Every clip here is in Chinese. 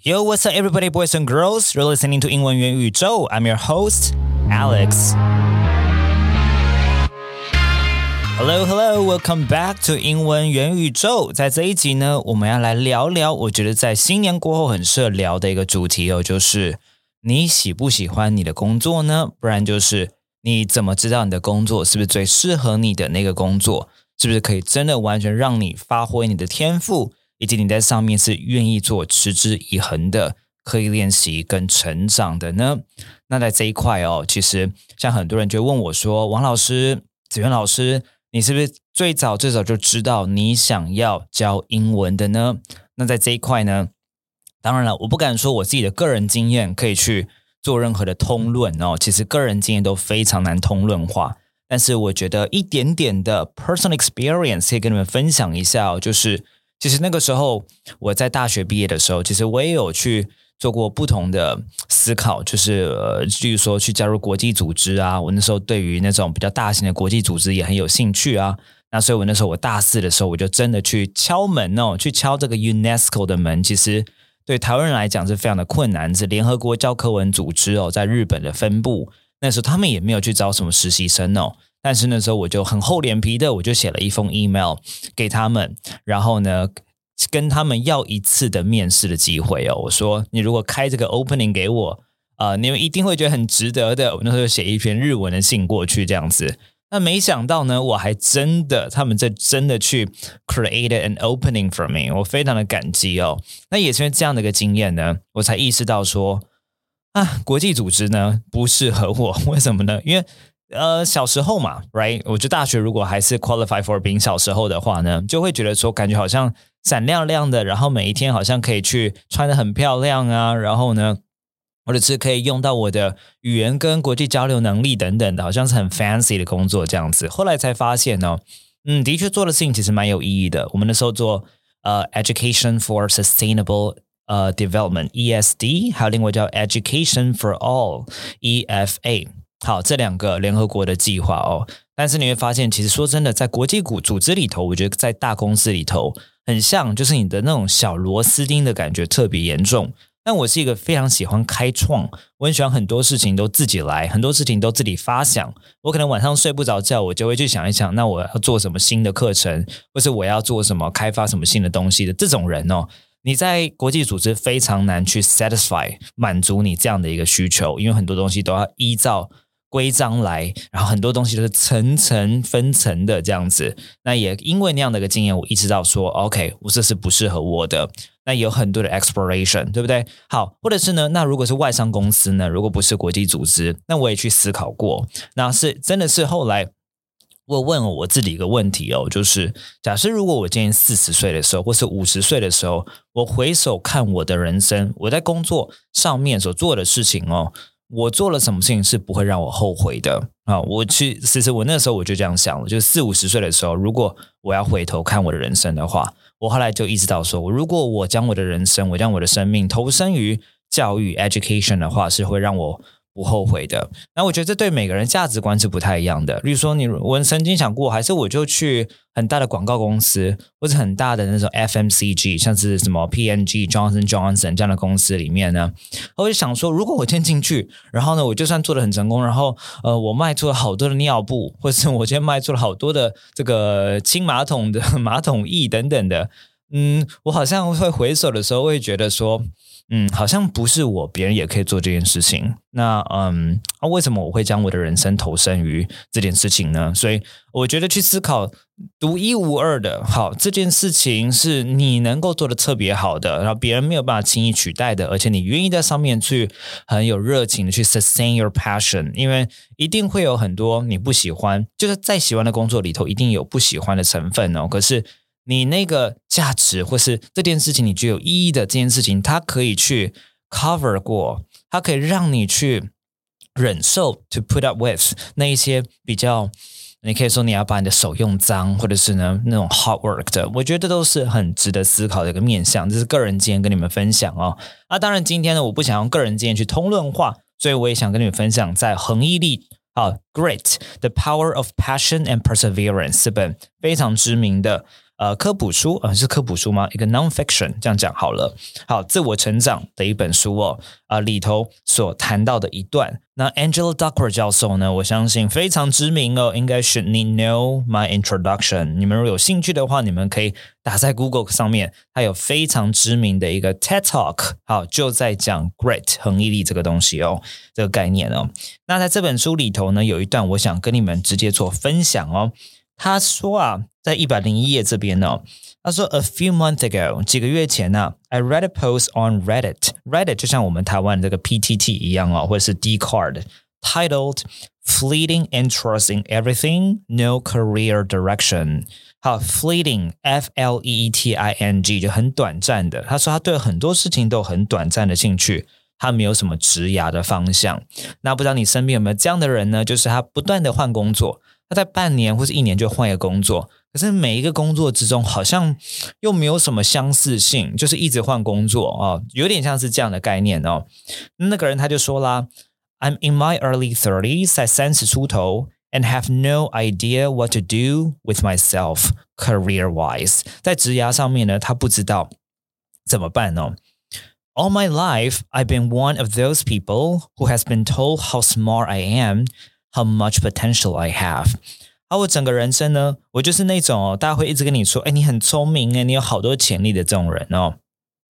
Yo, what's up, everybody, boys and girls? You're listening to 英文元宇宙. I'm your host, Alex. Hello, hello, welcome back to 英文元宇宙。在这一集呢，我们要来聊聊，我觉得在新年过后很适合聊的一个主题哦，就是你喜不喜欢你的工作呢？不然就是你怎么知道你的工作是不是最适合你的那个工作？是不是可以真的完全让你发挥你的天赋？以及你在上面是愿意做持之以恒的刻意练习跟成长的呢？那在这一块哦，其实像很多人就问我说：“王老师、子源老师，你是不是最早最早就知道你想要教英文的呢？”那在这一块呢，当然了，我不敢说我自己的个人经验可以去做任何的通论哦。其实个人经验都非常难通论化，但是我觉得一点点的 personal experience 可以跟你们分享一下哦，就是。其实那个时候，我在大学毕业的时候，其实我也有去做过不同的思考，就是呃，例如说去加入国际组织啊。我那时候对于那种比较大型的国际组织也很有兴趣啊。那所以我那时候我大四的时候，我就真的去敲门哦，去敲这个 UNESCO 的门。其实对台湾人来讲是非常的困难，是联合国教科文组织哦，在日本的分部。那时候他们也没有去招什么实习生哦。但是那时候我就很厚脸皮的，我就写了一封 email 给他们，然后呢，跟他们要一次的面试的机会哦。我说，你如果开这个 opening 给我，啊，你们一定会觉得很值得的。我那时候写一篇日文的信过去，这样子。那没想到呢，我还真的，他们在真的去 created an opening for me，我非常的感激哦。那也是因为这样的一个经验呢，我才意识到说，啊，国际组织呢不适合我，为什么呢？因为呃，小时候嘛，right？我觉得大学如果还是 qualify for being 小时候的话呢，就会觉得说，感觉好像闪亮亮的，然后每一天好像可以去穿的很漂亮啊，然后呢，或者是可以用到我的语言跟国际交流能力等等的，好像是很 fancy 的工作这样子。后来才发现呢，嗯，的确做的事情其实蛮有意义的。我们那时候做呃 education for sustainable 呃 development（ESD），还有另外叫 education for all（EFA）。好，这两个联合国的计划哦，但是你会发现，其实说真的，在国际股组织里头，我觉得在大公司里头，很像就是你的那种小螺丝钉的感觉特别严重。但我是一个非常喜欢开创，我很喜欢很多事情都自己来，很多事情都自己发想。我可能晚上睡不着觉，我就会去想一想，那我要做什么新的课程，或是我要做什么开发什么新的东西的这种人哦。你在国际组织非常难去 satisfy 满足你这样的一个需求，因为很多东西都要依照。规章来，然后很多东西都是层层分层的这样子。那也因为那样的一个经验，我意识到说，OK，我这是不适合我的。那有很多的 exploration，对不对？好，或者是呢？那如果是外商公司呢？如果不是国际组织，那我也去思考过。那是真的是后来我问我自己一个问题哦，就是假设如果我今年四十岁的时候，或是五十岁的时候，我回首看我的人生，我在工作上面所做的事情哦。我做了什么事情是不会让我后悔的啊！我去，其实我那时候我就这样想了，就四五十岁的时候，如果我要回头看我的人生的话，我后来就意识到说，如果我将我的人生，我将我的生命投身于教育 education 的话，是会让我。不后悔的，那我觉得这对每个人价值观是不太一样的。例如说，你我曾经想过，还是我就去很大的广告公司，或者很大的那种 FMCG，像是什么 PNG、Johnson Johnson 这样的公司里面呢？我就想说，如果我今天进去，然后呢，我就算做的很成功，然后呃，我卖出了好多的尿布，或者是我今天卖出了好多的这个清马桶的 马桶液等等的，嗯，我好像会回首的时候会觉得说。嗯，好像不是我，别人也可以做这件事情。那嗯，那为什么我会将我的人生投身于这件事情呢？所以我觉得去思考独一无二的，好这件事情是你能够做的特别好的，然后别人没有办法轻易取代的，而且你愿意在上面去很有热情的去 sustain your passion，因为一定会有很多你不喜欢，就是再喜欢的工作里头，一定有不喜欢的成分哦。可是。你那个价值，或是这件事情你具有意义的这件事情，它可以去 cover 过，它可以让你去忍受 to put up with 那一些比较，你可以说你要把你的手用脏，或者是呢那种 hard work 的，我觉得都是很值得思考的一个面向。这是个人经验跟你们分享哦。那当然，今天呢，我不想用个人经验去通论化，所以我也想跟你们分享在恒毅力啊，Great the power of passion and perseverance 这本非常知名的。呃科普书，呃是科普书吗？一个 nonfiction 这样讲好了。好，自我成长的一本书哦，啊里头所谈到的一段。那 Angela Duckworth 教授呢，我相信非常知名哦，应该是你 know my introduction。你们如果有兴趣的话，你们可以打在 Google 上面，它有非常知名的一个 TED Talk，好就在讲 Great 恒毅力这个东西哦，这个概念哦。那在这本书里头呢，有一段我想跟你们直接做分享哦。他说啊，在一百零一页这边呢，他说：“A few months ago，几个月前呢，I read a post on Reddit。Reddit 就像我们台湾这个 PTT 一样哦，或者是 Dcard，titled ‘Fleeting Interest in Everything, No Career Direction’。好，fleeting，F L E E T I N G，就很短暂的。他说他对很多事情都很短暂的兴趣，他没有什么职涯的方向。那不知道你身边有没有这样的人呢？就是他不断的换工作。” 他在半年或是一年就换一个工作，可是每一个工作之中好像又没有什么相似性，就是一直换工作啊，有点像是这样的概念哦。那个人他就说啦：“I'm in my early thirties，在三十出头，and have no idea what to do with myself career-wise。在职涯上面呢，他不知道怎么办哦。All my life, I've been one of those people who has been told how smart I am。” How much potential I have？而我整个人生呢，我就是那种哦，大家会一直跟你说，哎，你很聪明哎，你有好多潜力的这种人哦。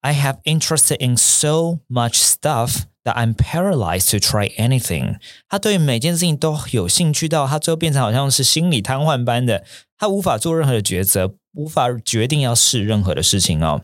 I have interested in so much stuff that I'm paralyzed to try anything。他对每件事情都有兴趣到，他最后变成好像是心理瘫痪般的，他无法做任何的抉择，无法决定要试任何的事情哦。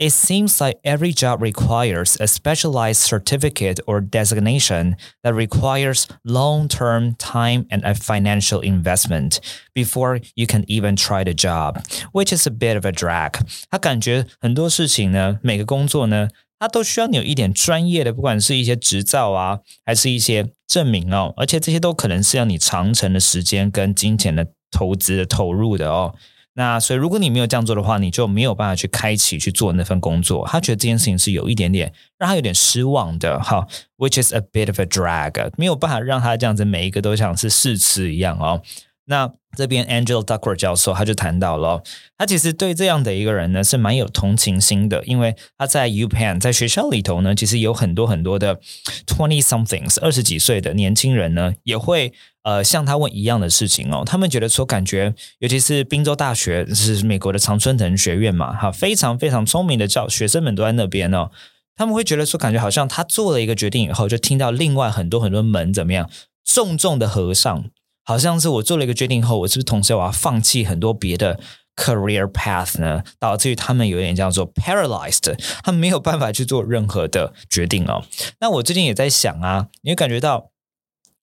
It seems like every job requires a specialized certificate or designation that requires long term time and a financial investment before you can even try the job, which is a bit of a drag. 他感觉很多事情呢，每个工作呢，它都需要你有一点专业的，不管是一些执照啊，还是一些证明哦，而且这些都可能是要你长程的时间跟金钱的投资的投入的哦。 那所以，如果你没有这样做的话，你就没有办法去开启去做那份工作。他觉得这件事情是有一点点让他有点失望的，哈，which is a bit of a drag，没有办法让他这样子每一个都像是试吃一样哦。那这边 Angela Duckworth 教授他就谈到了，他其实对这样的一个人呢是蛮有同情心的，因为他在 UPenn 在学校里头呢，其实有很多很多的 twenty somethings 二十几岁的年轻人呢，也会呃向他问一样的事情哦。他们觉得说，感觉尤其是宾州大学是美国的常春藤学院嘛，哈，非常非常聪明的教学生们都在那边哦。他们会觉得说，感觉好像他做了一个决定以后，就听到另外很多很多门怎么样重重的合上。好像是我做了一个决定后，我是不是同时我要放弃很多别的 career path 呢？导致于他们有点叫做 paralyzed，他们没有办法去做任何的决定哦。那我最近也在想啊，你会感觉到。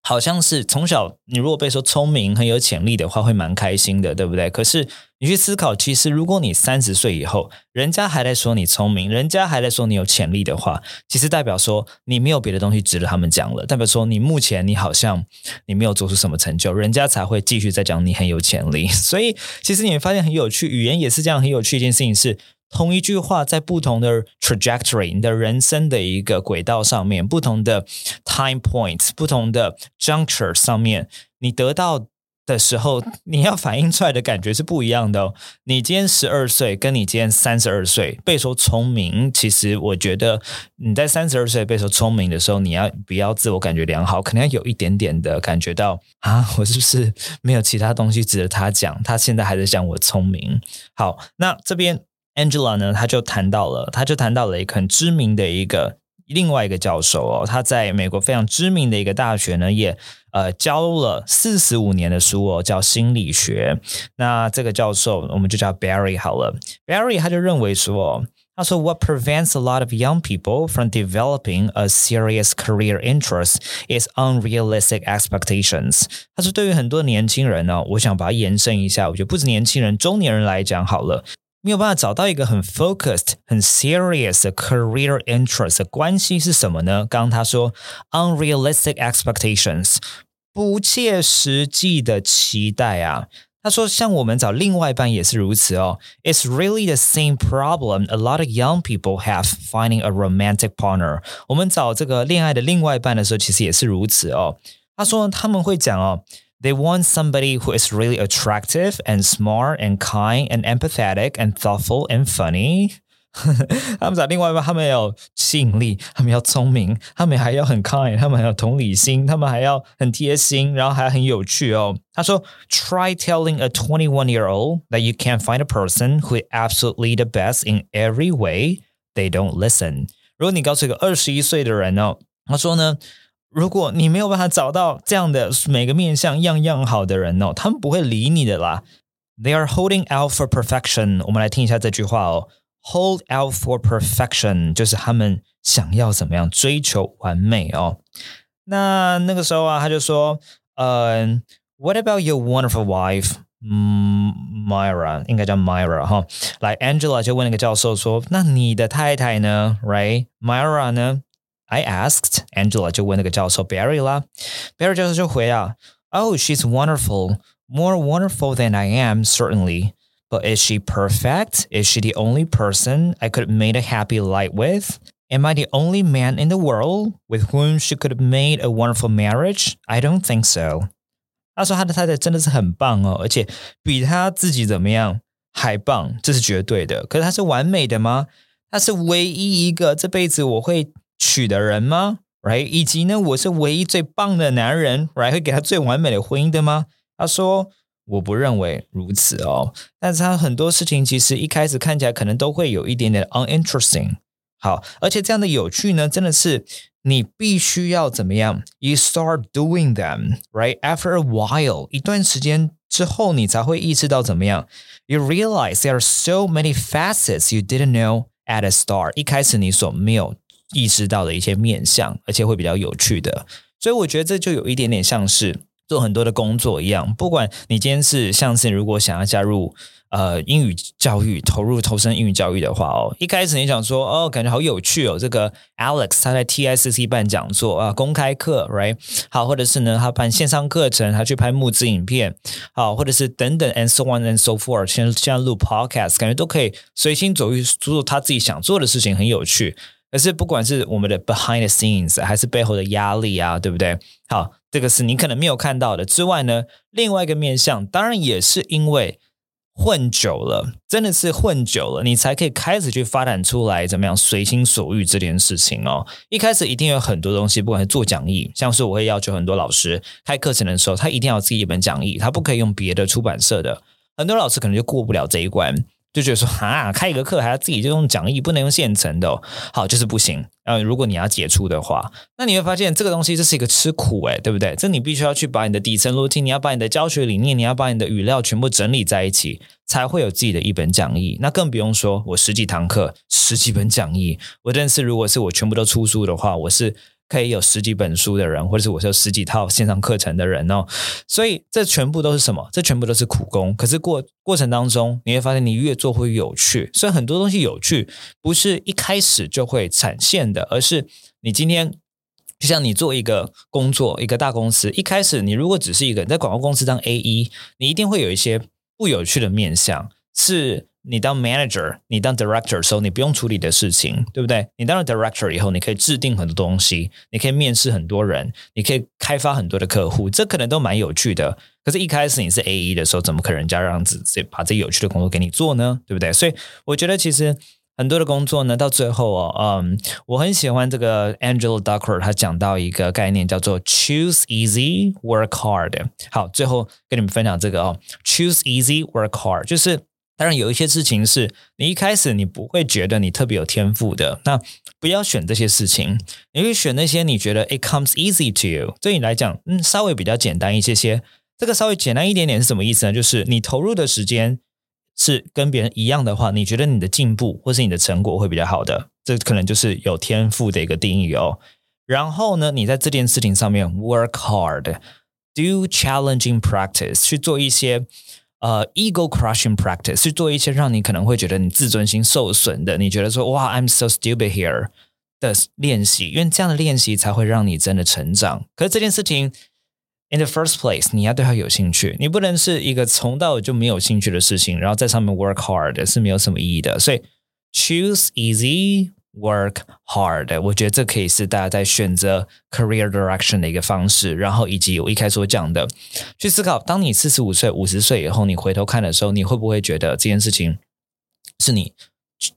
好像是从小，你如果被说聪明、很有潜力的话，会蛮开心的，对不对？可是你去思考，其实如果你三十岁以后，人家还在说你聪明，人家还在说你有潜力的话，其实代表说你没有别的东西值得他们讲了，代表说你目前你好像你没有做出什么成就，人家才会继续在讲你很有潜力。所以其实你会发现很有趣，语言也是这样很有趣一件事情是。同一句话，在不同的 trajectory，你的人生的一个轨道上面，不同的 time points，不同的 juncture 上面，你得到的时候，你要反映出来的感觉是不一样的哦。你今天十二岁，跟你今天三十二岁，被说聪明，其实我觉得你在三十二岁被说聪明的时候，你要不要自我感觉良好？可能要有一点点的感觉到啊，我是不是没有其他东西值得他讲？他现在还在讲我聪明。好，那这边。Angela 呢，他就谈到了，他就谈到了一个很知名的一个另外一个教授哦，他在美国非常知名的一个大学呢，也呃教了四十五年的书哦，叫心理学。那这个教授我们就叫 Barry 好了，Barry 他就认为说，他说 What prevents a lot of young people from developing a serious career interest is unrealistic expectations。他说对于很多年轻人呢，我想把它延伸一下，我觉得不止年轻人，中年人来讲好了。没有办法找到一个很 focused、很 serious 的 career interest 的关系是什么呢？刚刚他说 unrealistic expectations，不切实际的期待啊。他说，像我们找另外一半也是如此哦。It's really the same problem a lot of young people have finding a romantic partner。我们找这个恋爱的另外一半的时候，其实也是如此哦。他说他们会讲哦。They want somebody who is really attractive and smart and kind and empathetic and thoughtful and funny. 他们找另外一半，他们要吸引力，他们要聪明，他们还要很 kind，他们还要同理心，他们还要很贴心，然后还很有趣哦。他说，Try telling a twenty-one-year-old that you can't find a person who is absolutely the best in every way. They don't listen. 如果你告诉一个二十一岁的人哦，他说呢， 如果你没有办法找到这样的每个面相样样好的人哦，他们不会理你的啦。They are holding out for perfection。我们来听一下这句话哦。Hold out for perfection，就是他们想要怎么样追求完美哦。那那个时候啊，他就说，呃，What about your wonderful wife？嗯，Myra 应该叫 Myra 哈。来，Angela 就问那个教授说：“那你的太太呢？Right？Myra 呢 ？”I asked Angela 就问那个教授 Barry 啦。Barry 教授就回啊：“Oh, she's wonderful, more wonderful than I am, certainly. But is she perfect? Is she the only person I could have made a happy life with? Am I the only man in the world with whom she could have made a wonderful marriage? I don't think so. 他说他的太太真的是很棒哦，而且比他自己怎么样还棒，这是绝对的。可是他是完美的吗？他是唯一一个这辈子我会 娶的人吗？Right？以及呢，我是唯一最棒的男人，Right？会给他最完美的婚姻的吗？他说我不认为如此哦。但是他很多事情其实一开始看起来可能都会有一点点 uninteresting。好，而且这样的有趣呢，真的是你必须要怎么样？You start doing them, right? After a while，一段时间之后，你才会意识到怎么样？You realize there are so many facets you didn't know at a start。一开始你所没有意识到的一些面向，而且会比较有趣的。所以我觉得这就有一点点像是做很多的工作一样。不管你今天是像是如果想要加入。呃，英语教育投入投身英语教育的话哦，一开始你想说哦，感觉好有趣哦。这个 Alex 他在 TICC 办讲座啊，公开课，right？好，或者是呢，他办线上课程，他去拍募资影片，好，或者是等等，and so on and so forth。现现在录 podcast，感觉都可以随心所欲做他自己想做的事情，很有趣。可是不管是我们的 behind the scenes，还是背后的压力啊，对不对？好，这个是你可能没有看到的。之外呢，另外一个面向，当然也是因为。混久了，真的是混久了，你才可以开始去发展出来怎么样随心所欲这件事情哦。一开始一定有很多东西，不管是做讲义，像是我会要求很多老师开课程的时候，他一定要自己一本讲义，他不可以用别的出版社的。很多老师可能就过不了这一关。就觉得说啊，开一个课还要自己就用讲义，不能用现成的，好就是不行。然呃，如果你要解除的话，那你会发现这个东西这是一个吃苦诶，对不对？这你必须要去把你的底层逻辑，你要把你的教学理念，你要把你的语料全部整理在一起，才会有自己的一本讲义。那更不用说我十几堂课，十几本讲义。我认识，如果是我全部都出书的话，我是。可以有十几本书的人，或者是我是有十几套线上课程的人哦，所以这全部都是什么？这全部都是苦工。可是过过程当中，你会发现你越做会有趣。所以很多东西有趣，不是一开始就会展现的，而是你今天就像你做一个工作，一个大公司，一开始你如果只是一个在广告公司当 A E，你一定会有一些不有趣的面相是。你当 manager，你当 director 的时候，你不用处理的事情，对不对？你当了 director 以后，你可以制定很多东西，你可以面试很多人，你可以开发很多的客户，这可能都蛮有趣的。可是，一开始你是 A E 的时候，怎么可能人家让自己把这有趣的工作给你做呢？对不对？所以，我觉得其实很多的工作呢，到最后哦，嗯，我很喜欢这个 Angela Ducker，他讲到一个概念叫做 choose easy work hard。好，最后跟你们分享这个哦，choose easy work hard，就是。当然，有一些事情是你一开始你不会觉得你特别有天赋的，那不要选这些事情，你会选那些你觉得 it comes easy to you，对你来讲，嗯，稍微比较简单一些些。这个稍微简单一点点是什么意思呢？就是你投入的时间是跟别人一样的话，你觉得你的进步或是你的成果会比较好的，这可能就是有天赋的一个定义哦。然后呢，你在这件事情上面 work hard，do challenging practice，去做一些。呃，ego crushing practice 去做一些让你可能会觉得你自尊心受损的，你觉得说哇，I'm so stupid here 的练习，因为这样的练习才会让你真的成长。可是这件事情，in the first place，你要对它有兴趣，你不能是一个从到就没有兴趣的事情，然后在上面 work hard 是没有什么意义的。所以，choose easy work hard。我觉得这可以是大家在选择 career direction 的一个方式。然后以及我一开始所讲的，去思考，当你四十五岁、五十岁以后，你回头看的时候，你会不会觉得这件事情是你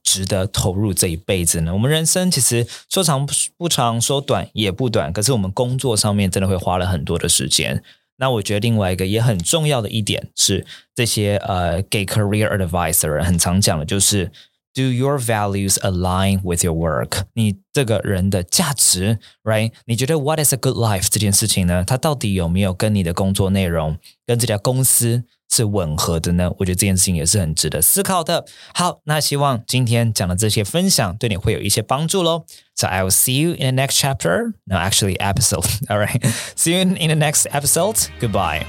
值得投入这一辈子呢？我们人生其实说长不长，说短也不短，可是我们工作上面真的会花了很多的时间。那我觉得另外一个也很重要的一点是，这些呃给 career advisor 很常讲的就是。Do your values align with your work？你这个人的价值，right？你觉得 What is a good life 这件事情呢？它到底有没有跟你的工作内容、跟这家公司是吻合的呢？我觉得这件事情也是很值得思考的。好，那希望今天讲的这些分享对你会有一些帮助喽。So I will see you in the next chapter. No, actually, episode. All right. See you in the next episode. Goodbye.